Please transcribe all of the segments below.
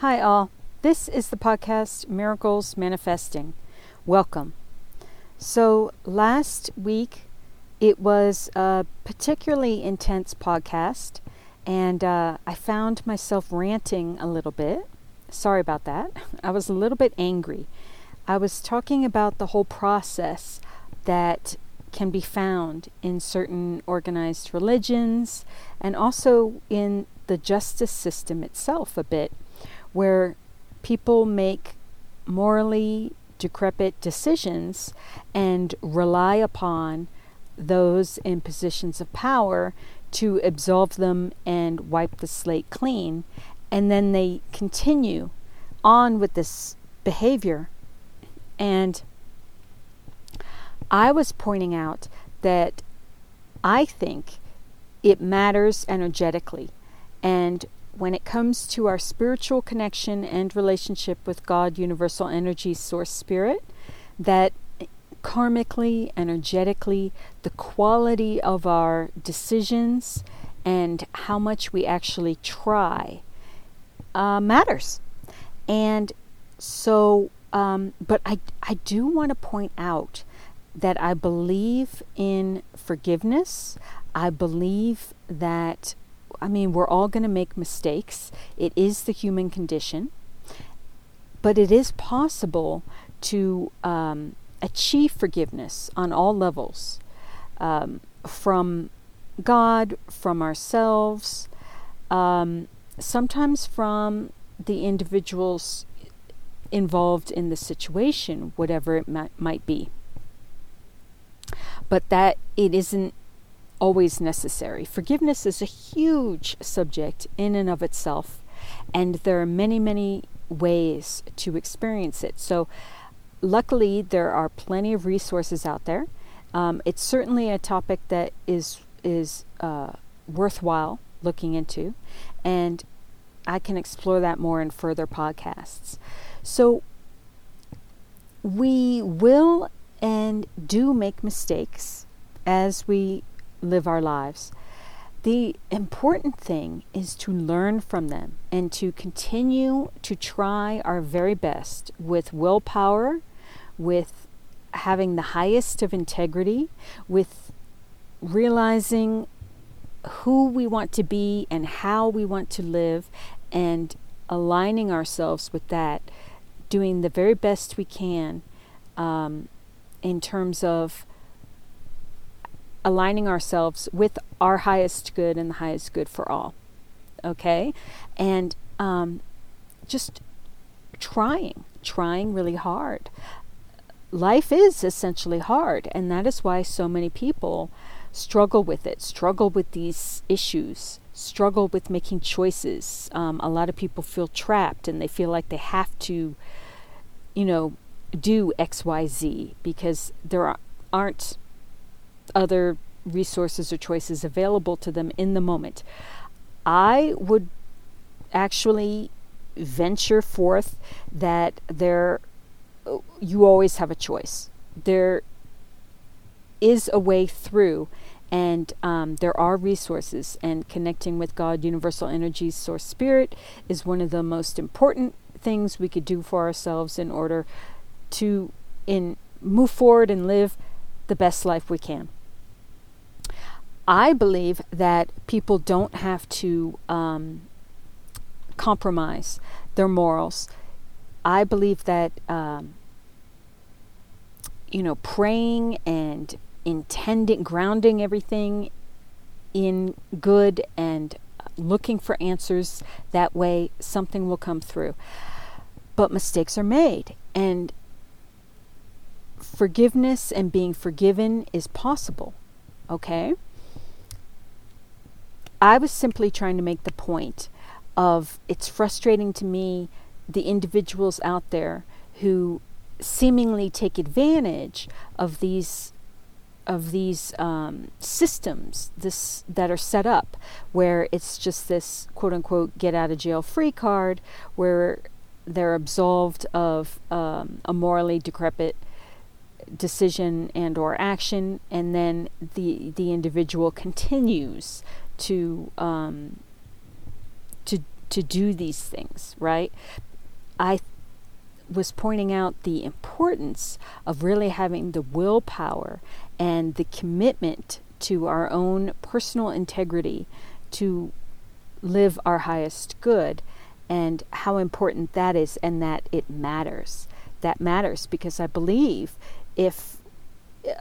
Hi, all. This is the podcast Miracles Manifesting. Welcome. So, last week it was a particularly intense podcast, and uh, I found myself ranting a little bit. Sorry about that. I was a little bit angry. I was talking about the whole process that can be found in certain organized religions and also in the justice system itself a bit where people make morally decrepit decisions and rely upon those in positions of power to absolve them and wipe the slate clean. And then they continue on with this behavior. And I was pointing out that I think it matters energetically. And when it comes to our spiritual connection and relationship with God, universal energy, source spirit, that karmically, energetically, the quality of our decisions and how much we actually try uh, matters. And so, um, but I, I do want to point out that I believe in forgiveness. I believe that I mean, we're all going to make mistakes. It is the human condition. But it is possible to um, achieve forgiveness on all levels um, from God, from ourselves, um, sometimes from the individuals involved in the situation, whatever it might, might be. But that it isn't always necessary. Forgiveness is a huge subject in and of itself, and there are many, many ways to experience it. So, luckily, there are plenty of resources out there. Um, it's certainly a topic that is is uh, worthwhile looking into, and I can explore that more in further podcasts. So, we will and do make mistakes as we live our lives. The important thing is to learn from them and to continue to try our very best with willpower, with having the highest of integrity, with realizing who we want to be and how we want to live, and aligning ourselves with that, doing the very best we can um, in terms of aligning ourselves with our highest good and the highest good for all. Okay? And um, just trying, trying really hard. Life is essentially hard, and that is why so many people struggle with it, struggle with these issues, struggle with making choices. Um, a lot of people feel trapped and they feel like they have to, you know, do XYZ because there aren't other resources or choices available to them in the moment. I would actually venture forth that there you always have a choice. There is a way through, and um, there are resources. And connecting with God, universal energy, source spirit is one of the most important things we could do for ourselves in order to in move forward and live the best life we can. I believe that people don't have to um, compromise their morals. I believe that, um, you know, praying and intending, grounding everything in good and looking for answers, that way something will come through. But mistakes are made, and forgiveness and being forgiven is possible, okay? I was simply trying to make the point of it's frustrating to me the individuals out there who seemingly take advantage of these of these um, systems this that are set up where it's just this quote unquote get out of jail free card where they're absolved of um, a morally decrepit decision and or action and then the the individual continues to um, to to do these things, right? I was pointing out the importance of really having the willpower and the commitment to our own personal integrity to live our highest good and how important that is and that it matters. That matters because I believe if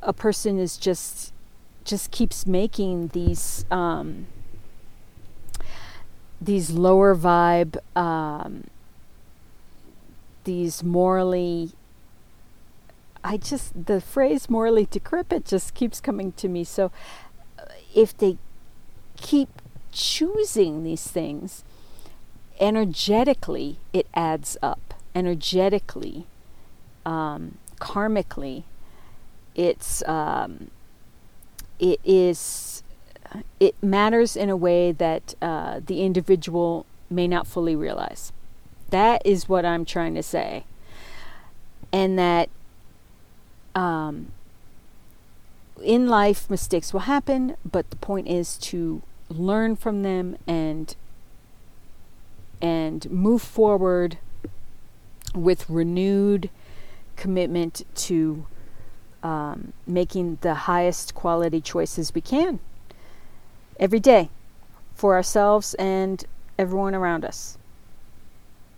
a person is just just keeps making these um, these lower vibe um, these morally I just the phrase morally decrepit just keeps coming to me. So uh, if they keep choosing these things, energetically it adds up. Energetically, um, karmically, it's um, it is it matters in a way that uh, the individual may not fully realize. That is what I'm trying to say. And that um, in life, mistakes will happen, but the point is to learn from them and and move forward with renewed commitment to um, making the highest quality choices we can every day for ourselves and everyone around us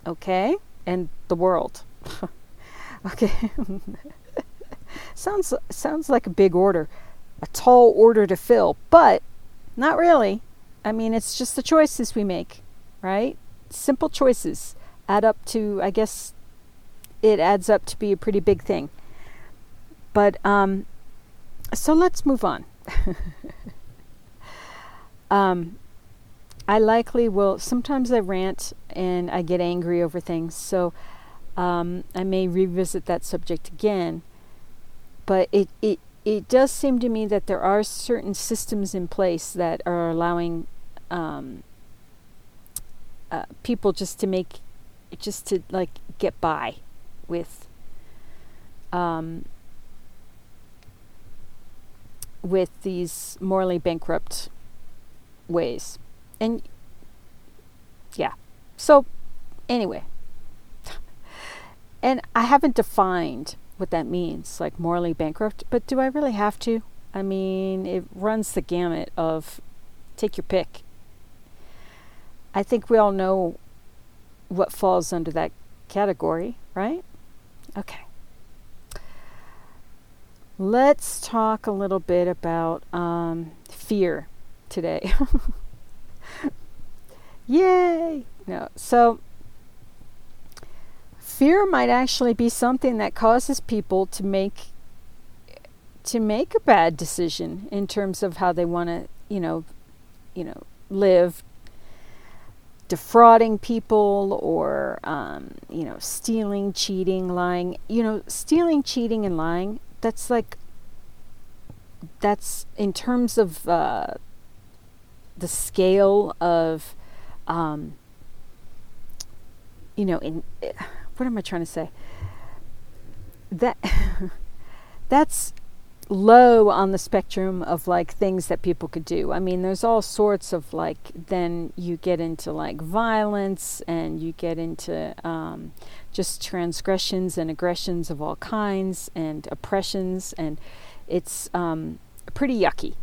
okay? And the world. okay. sounds sounds like a big order, a tall order to fill, but not really. I mean, it's just the choices we make, right? Simple choices add up to, I guess, it adds up to be a pretty big thing. But um, so let's move on. um, I likely will. Sometimes I rant and I get angry over things, so um, I may revisit that subject again. But it, it it does seem to me that there are certain systems in place that are allowing um, uh, people just to make just to like get by with um, with these morally bankrupt ways and yeah. So anyway, and I haven't defined what that means, like morally bankrupt, but do I really have to? I mean, it runs the gamut of take your pick. I think we all know what falls under that category, right? Okay. Let's talk a little bit about um, fear today. Yay! No. So fear might actually be something that causes people to make to make a bad decision in terms of how they want to, you know, you know, live defrauding people or um, you know stealing cheating lying you know stealing cheating and lying that's like that's in terms of uh, the scale of um, you know, in what am I trying to say? That that's low on the spectrum of like things that people could do. I mean, there's all sorts of like, then you get into like violence and you get into um, just transgressions and aggressions of all kinds and oppressions, and it's um, pretty yucky.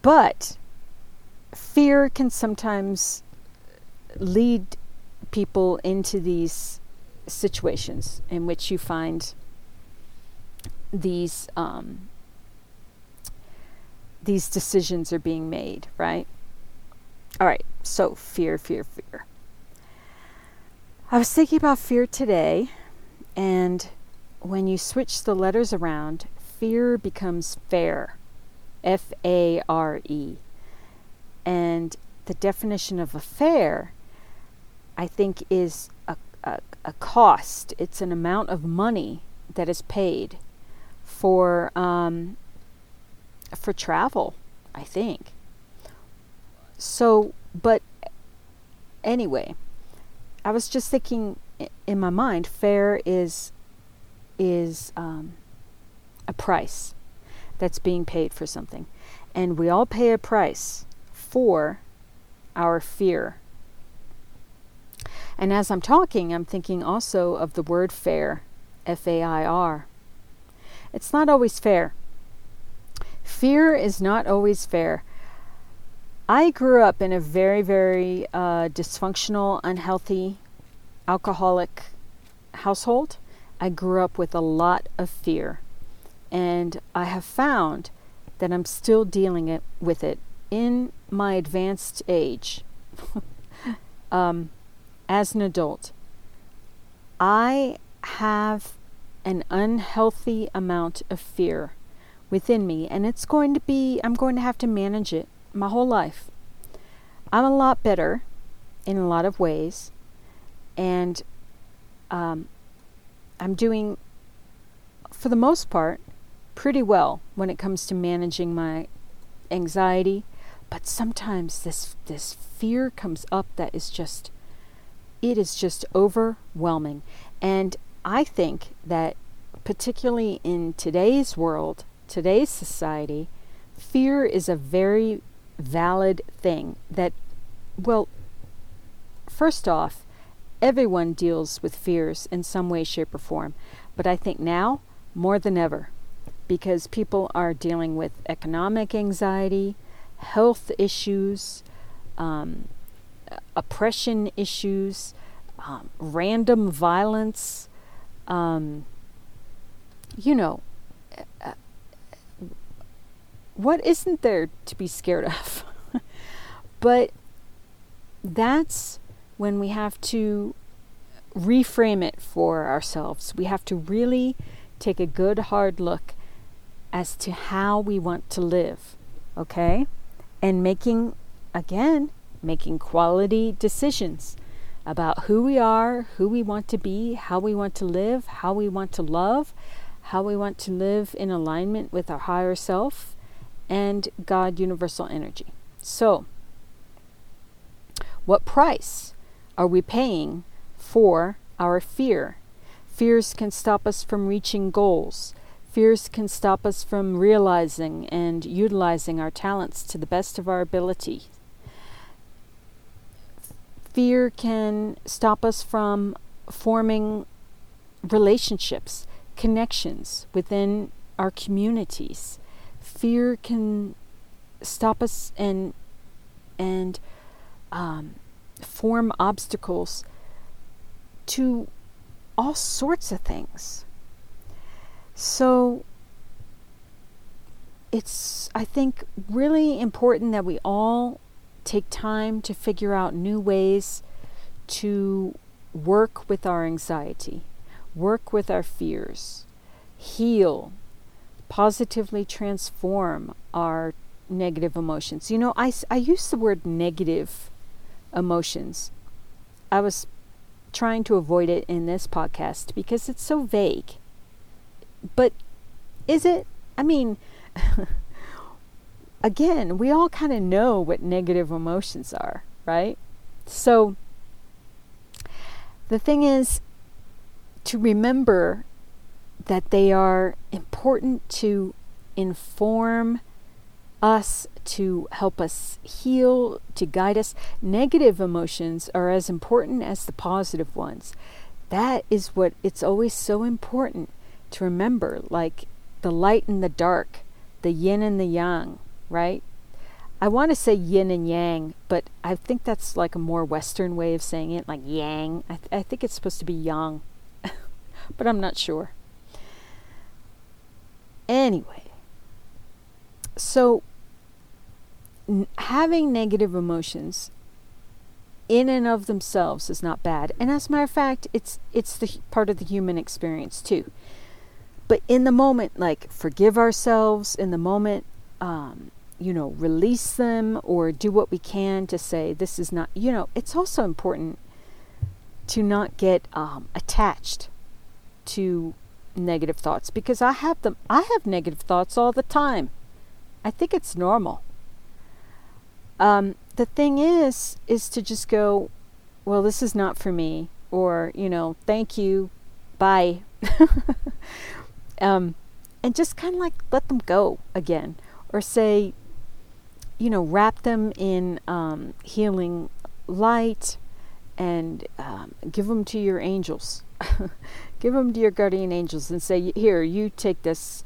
But fear can sometimes lead people into these situations in which you find these um, these decisions are being made, right? All right, so fear, fear, fear. I was thinking about fear today, and when you switch the letters around, fear becomes fare. F A R E. And the definition of a fare, I think, is a, a, a cost. It's an amount of money that is paid for um, for travel. I think. So, but anyway, I was just thinking in my mind, fare is is um, a price that's being paid for something, and we all pay a price for our fear And as I'm talking, I'm thinking also of the word fair, F A I R. It's not always fair. Fear is not always fair. I grew up in a very, very uh, dysfunctional, unhealthy, alcoholic household. I grew up with a lot of fear. And I have found that I'm still dealing it, with it in my advanced age um, as an adult. I have an unhealthy amount of fear within me, and it's going to be, I'm going to have to manage it my whole life. I'm a lot better in a lot of ways, and um, I'm doing, for the most part, pretty well when it comes to managing my anxiety. But sometimes this this fear comes up that is just it is just overwhelming. And I think that particularly in today's world, today's society, fear is a very valid thing that well first off everyone deals with fears in some way shape or form but i think now more than ever because people are dealing with economic anxiety, health issues, um, oppression issues, um, random violence. Um, you know, what isn't there to be scared of? but that's when we have to reframe it for ourselves. We have to really take a good hard look as to how we want to live, okay? And making, again, making quality decisions about who we are, who we want to be, how we want to live, how we want to love, how we want to live in alignment with our higher self and God, universal energy. So, what price are we paying for our fear? Fears can stop us from reaching goals. Fears can stop us from realizing and utilizing our talents to the best of our ability. Fear can stop us from forming relationships, connections within our communities. Fear can stop us and and um, form obstacles to all sorts of things. So it's, I think, really important that we all take time to figure out new ways to work with our anxiety, work with our fears, heal, positively transform our negative emotions. You know, I, I use the word negative emotions. I was trying to avoid it in this podcast because it's so vague. But is it? I mean, again, we all kind of know what negative emotions are, right? So the thing is to remember that they are important to inform us, to help us heal, to guide us. Negative emotions are as important as the positive ones. That is what it's always so important to remember like the light and the dark, the yin and the yang, right? I want to say yin and yang, but I think that's like a more Western way of saying it, like yang. I, th- I think it's supposed to be yang, but I'm not sure. Anyway, so n- having negative emotions in and of themselves is not bad, and as a matter of fact, it's it's the part of the human experience too but in the moment like forgive ourselves in the moment um, you know release them or do what we can to say this is not you know it's also important to not get um, attached to negative thoughts because i have them i have negative thoughts all the time. I think it's normal. Um, the thing is is to just go well this is not for me or you know thank you bye. Um, and just kind of like let them go again, or say, you know, wrap them in um, healing light, and um, give them to your angels. give them to your guardian angels and say, "Here, you take this.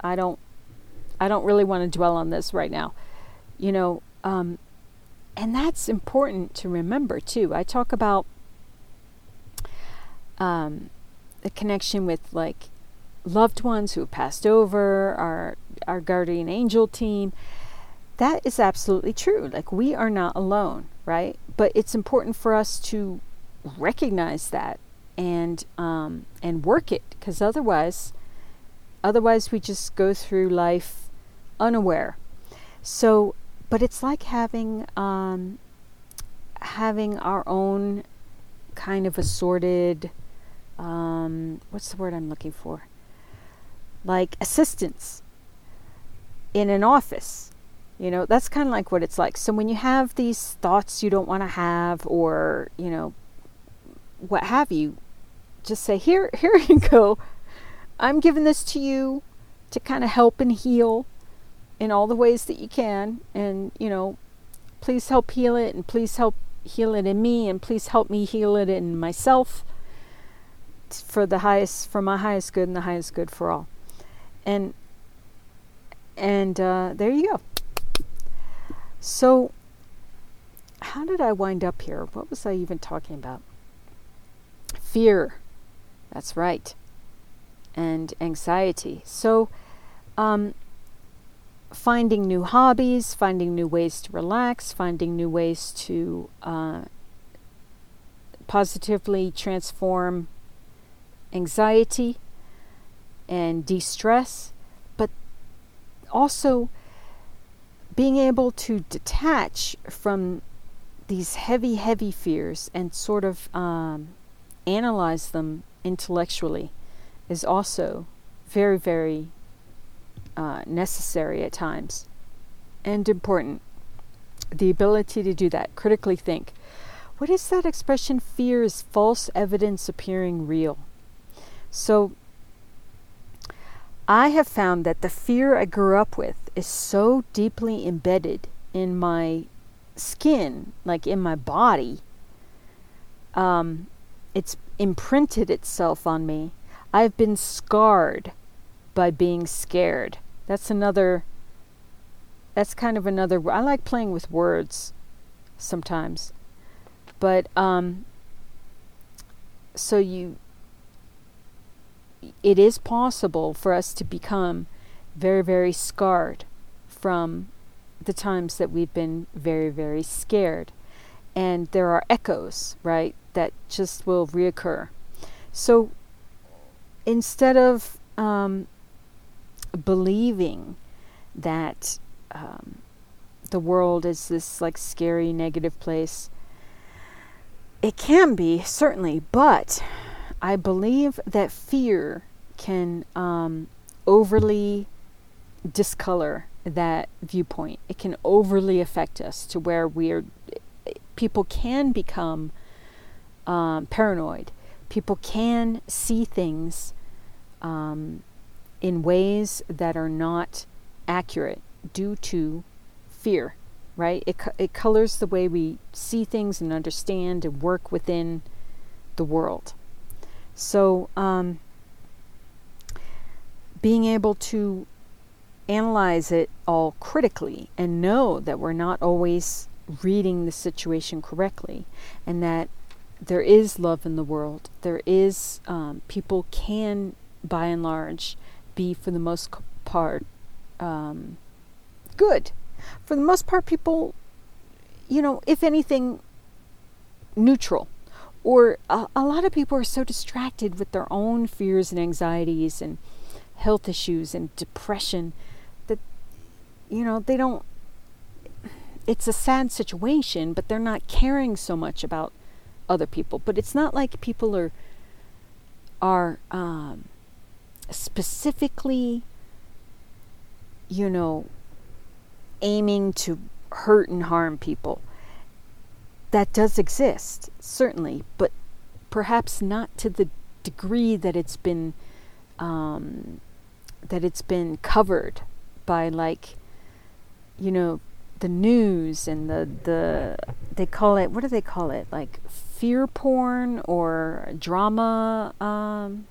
I don't, I don't really want to dwell on this right now." You know, um, and that's important to remember too. I talk about um, the connection with like loved ones who have passed over, our our guardian angel team. That is absolutely true. Like we are not alone, right? But it's important for us to recognize that and um, and work it, because otherwise, otherwise we just go through life unaware. So, but it's like having um, having our own kind of assorted. Um, what's the word I'm looking for? Like assistants in an office. You know, that's kind of like what it's like. So when you have these thoughts you don't want to have, or, you know, what have you, just say, here, here you go. I'm giving this to you to kind of help and heal in all the ways that you can. And, you know, please help heal it and please help heal it in me and please help me heal it in myself for the highest, for my highest good and the highest good for all. And and uh, there you go. So, how did I wind up here? What was I even talking about? Fear. That's right. And anxiety. So, um, finding new hobbies, finding new ways to relax, finding new ways to uh, positively transform anxiety and de stress but also being able to detach from these heavy, heavy fears and sort of um, analyze them intellectually is also very, very uh, necessary at times and important. The ability to do that, critically think. What is that expression? Fear is false evidence appearing real. So I have found that the fear I grew up with is so deeply embedded in my skin, like in my body. Um, it's imprinted itself on me. I've been scarred by being scared. That's another, that's kind of another, I like playing with words sometimes. But, um, so you, it is possible for us to become very, very scarred from the times that we've been very, very scared. And there are echoes, right, that just will reoccur. So instead of um, believing that um, the world is this like scary negative place, it can be, certainly, but I believe that fear can um, overly discolor that viewpoint. It can overly affect us to where we're people can become um, paranoid. People can see things um, in ways that are not accurate due to fear, right? It, it colors the way we see things and understand and work within the world. So, um, being able to analyze it all critically and know that we're not always reading the situation correctly and that there is love in the world. There is, um, people can, by and large, be for the most part um, good. For the most part, people, you know, if anything, neutral or a, a lot of people are so distracted with their own fears and anxieties and health issues and depression that you know they don't it's a sad situation but they're not caring so much about other people. But it's not like people are are um, specifically you know aiming to hurt and harm people that does exist, certainly, but perhaps not to the degree that it's been um, that it's been covered by like you know the news and the the they call it what do they call it like fear porn or drama um,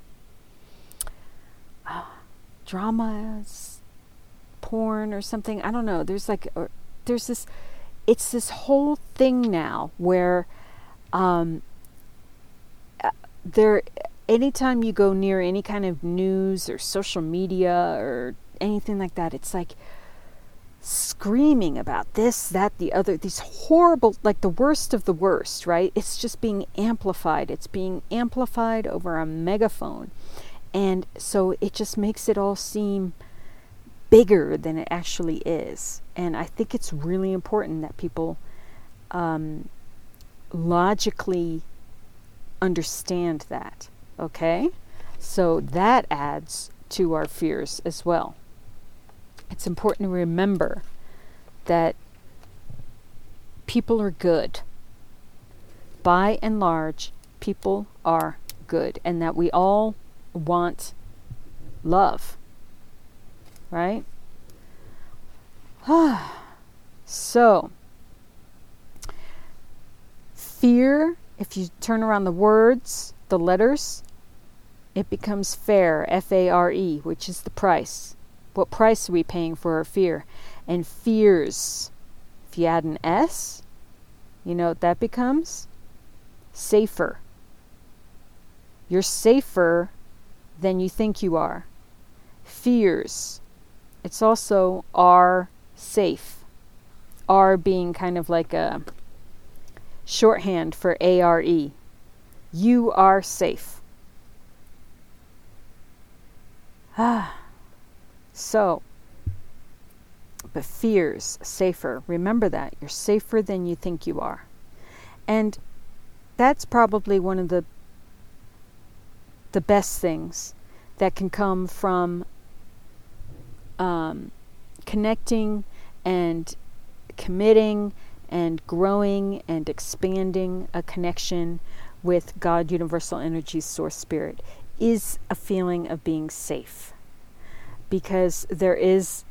uh, dramas porn or something. I don't know. There's like or, there's this it's this whole thing now where um, uh, there anytime you go near any kind of news or social media or anything like that, it's like screaming about this, that, the other, these horrible, like the worst of the worst, right? It's just being amplified. It's being amplified over a megaphone. And so it just makes it all seem bigger than it actually is. And I think it's really important that people um, logically understand that. Okay? So that adds to our fears as well it's important to remember that people are good. By and large, people are good, and that we all want love. Right? Ah, so, fear, if you turn around the words, the letters, it becomes fare, F A R E, which is the price. What price are we paying for our fear? And fears, if you add an S, you know what that becomes? Safer. You're safer than you think you are. Fears, it's also are safe. R being kind of like a shorthand for ARE. You are safe. Ah. So, but fears safer. Remember that. You're safer than you think you are. And that's probably one of the the best things that can come from um, connecting and committing and growing and expanding a connection with God, Universal Energy, Source Spirit is a feeling of being safe. Because there is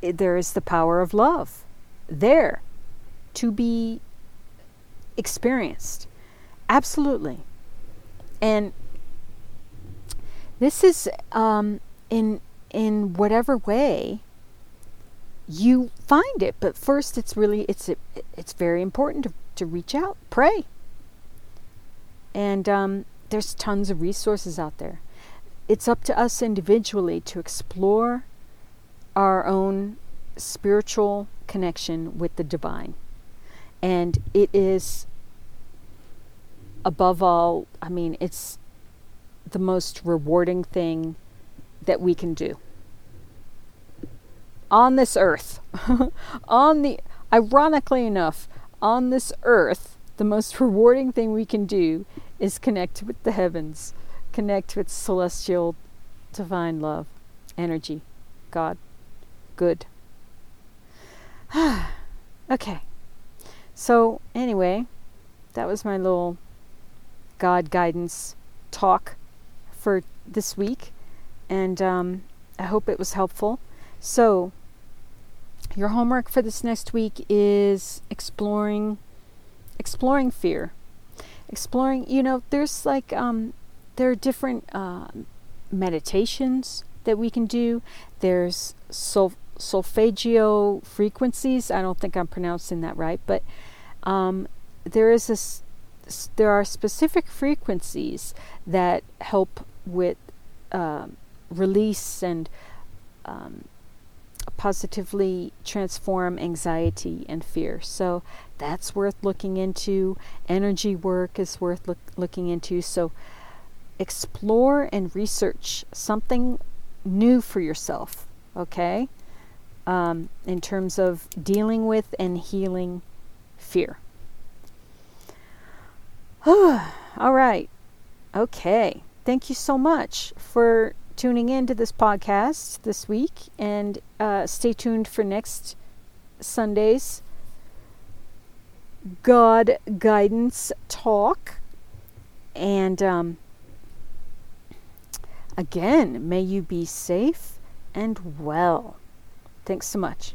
there is the power of love there to be experienced. Absolutely. And this is um, in in whatever way you find it. But first it's really it's it's very important to, to reach out pray. And um, there's tons of resources out there. It's up to us individually to explore our own spiritual connection with the divine. And it is, above all, I mean, it's the most rewarding thing that we can do on this earth. on the, ironically enough, on this earth, the most rewarding thing we can do is connect with the heavens connect with celestial divine love, energy, God, good. okay. So, anyway, that was my little God guidance talk for this week, and um, I hope it was helpful. So, your homework for this next week is exploring exploring fear exploring you know there's like um there are different uh, meditations that we can do. There's sol- solfeggio frequencies. I don't think I'm pronouncing that right, but um, there is this. There are specific frequencies that help with uh, release and um, positively transform anxiety and fear. So that's worth looking into. Energy work is worth look, looking into. So explore and research something new for yourself, okay? Um, in terms of dealing with and healing fear. All right. Okay. Thank you so much for tuning in to this podcast this week and uh, stay tuned for next Sunday's God guidance talk. And um, Again, may you be safe and well. Thanks so much.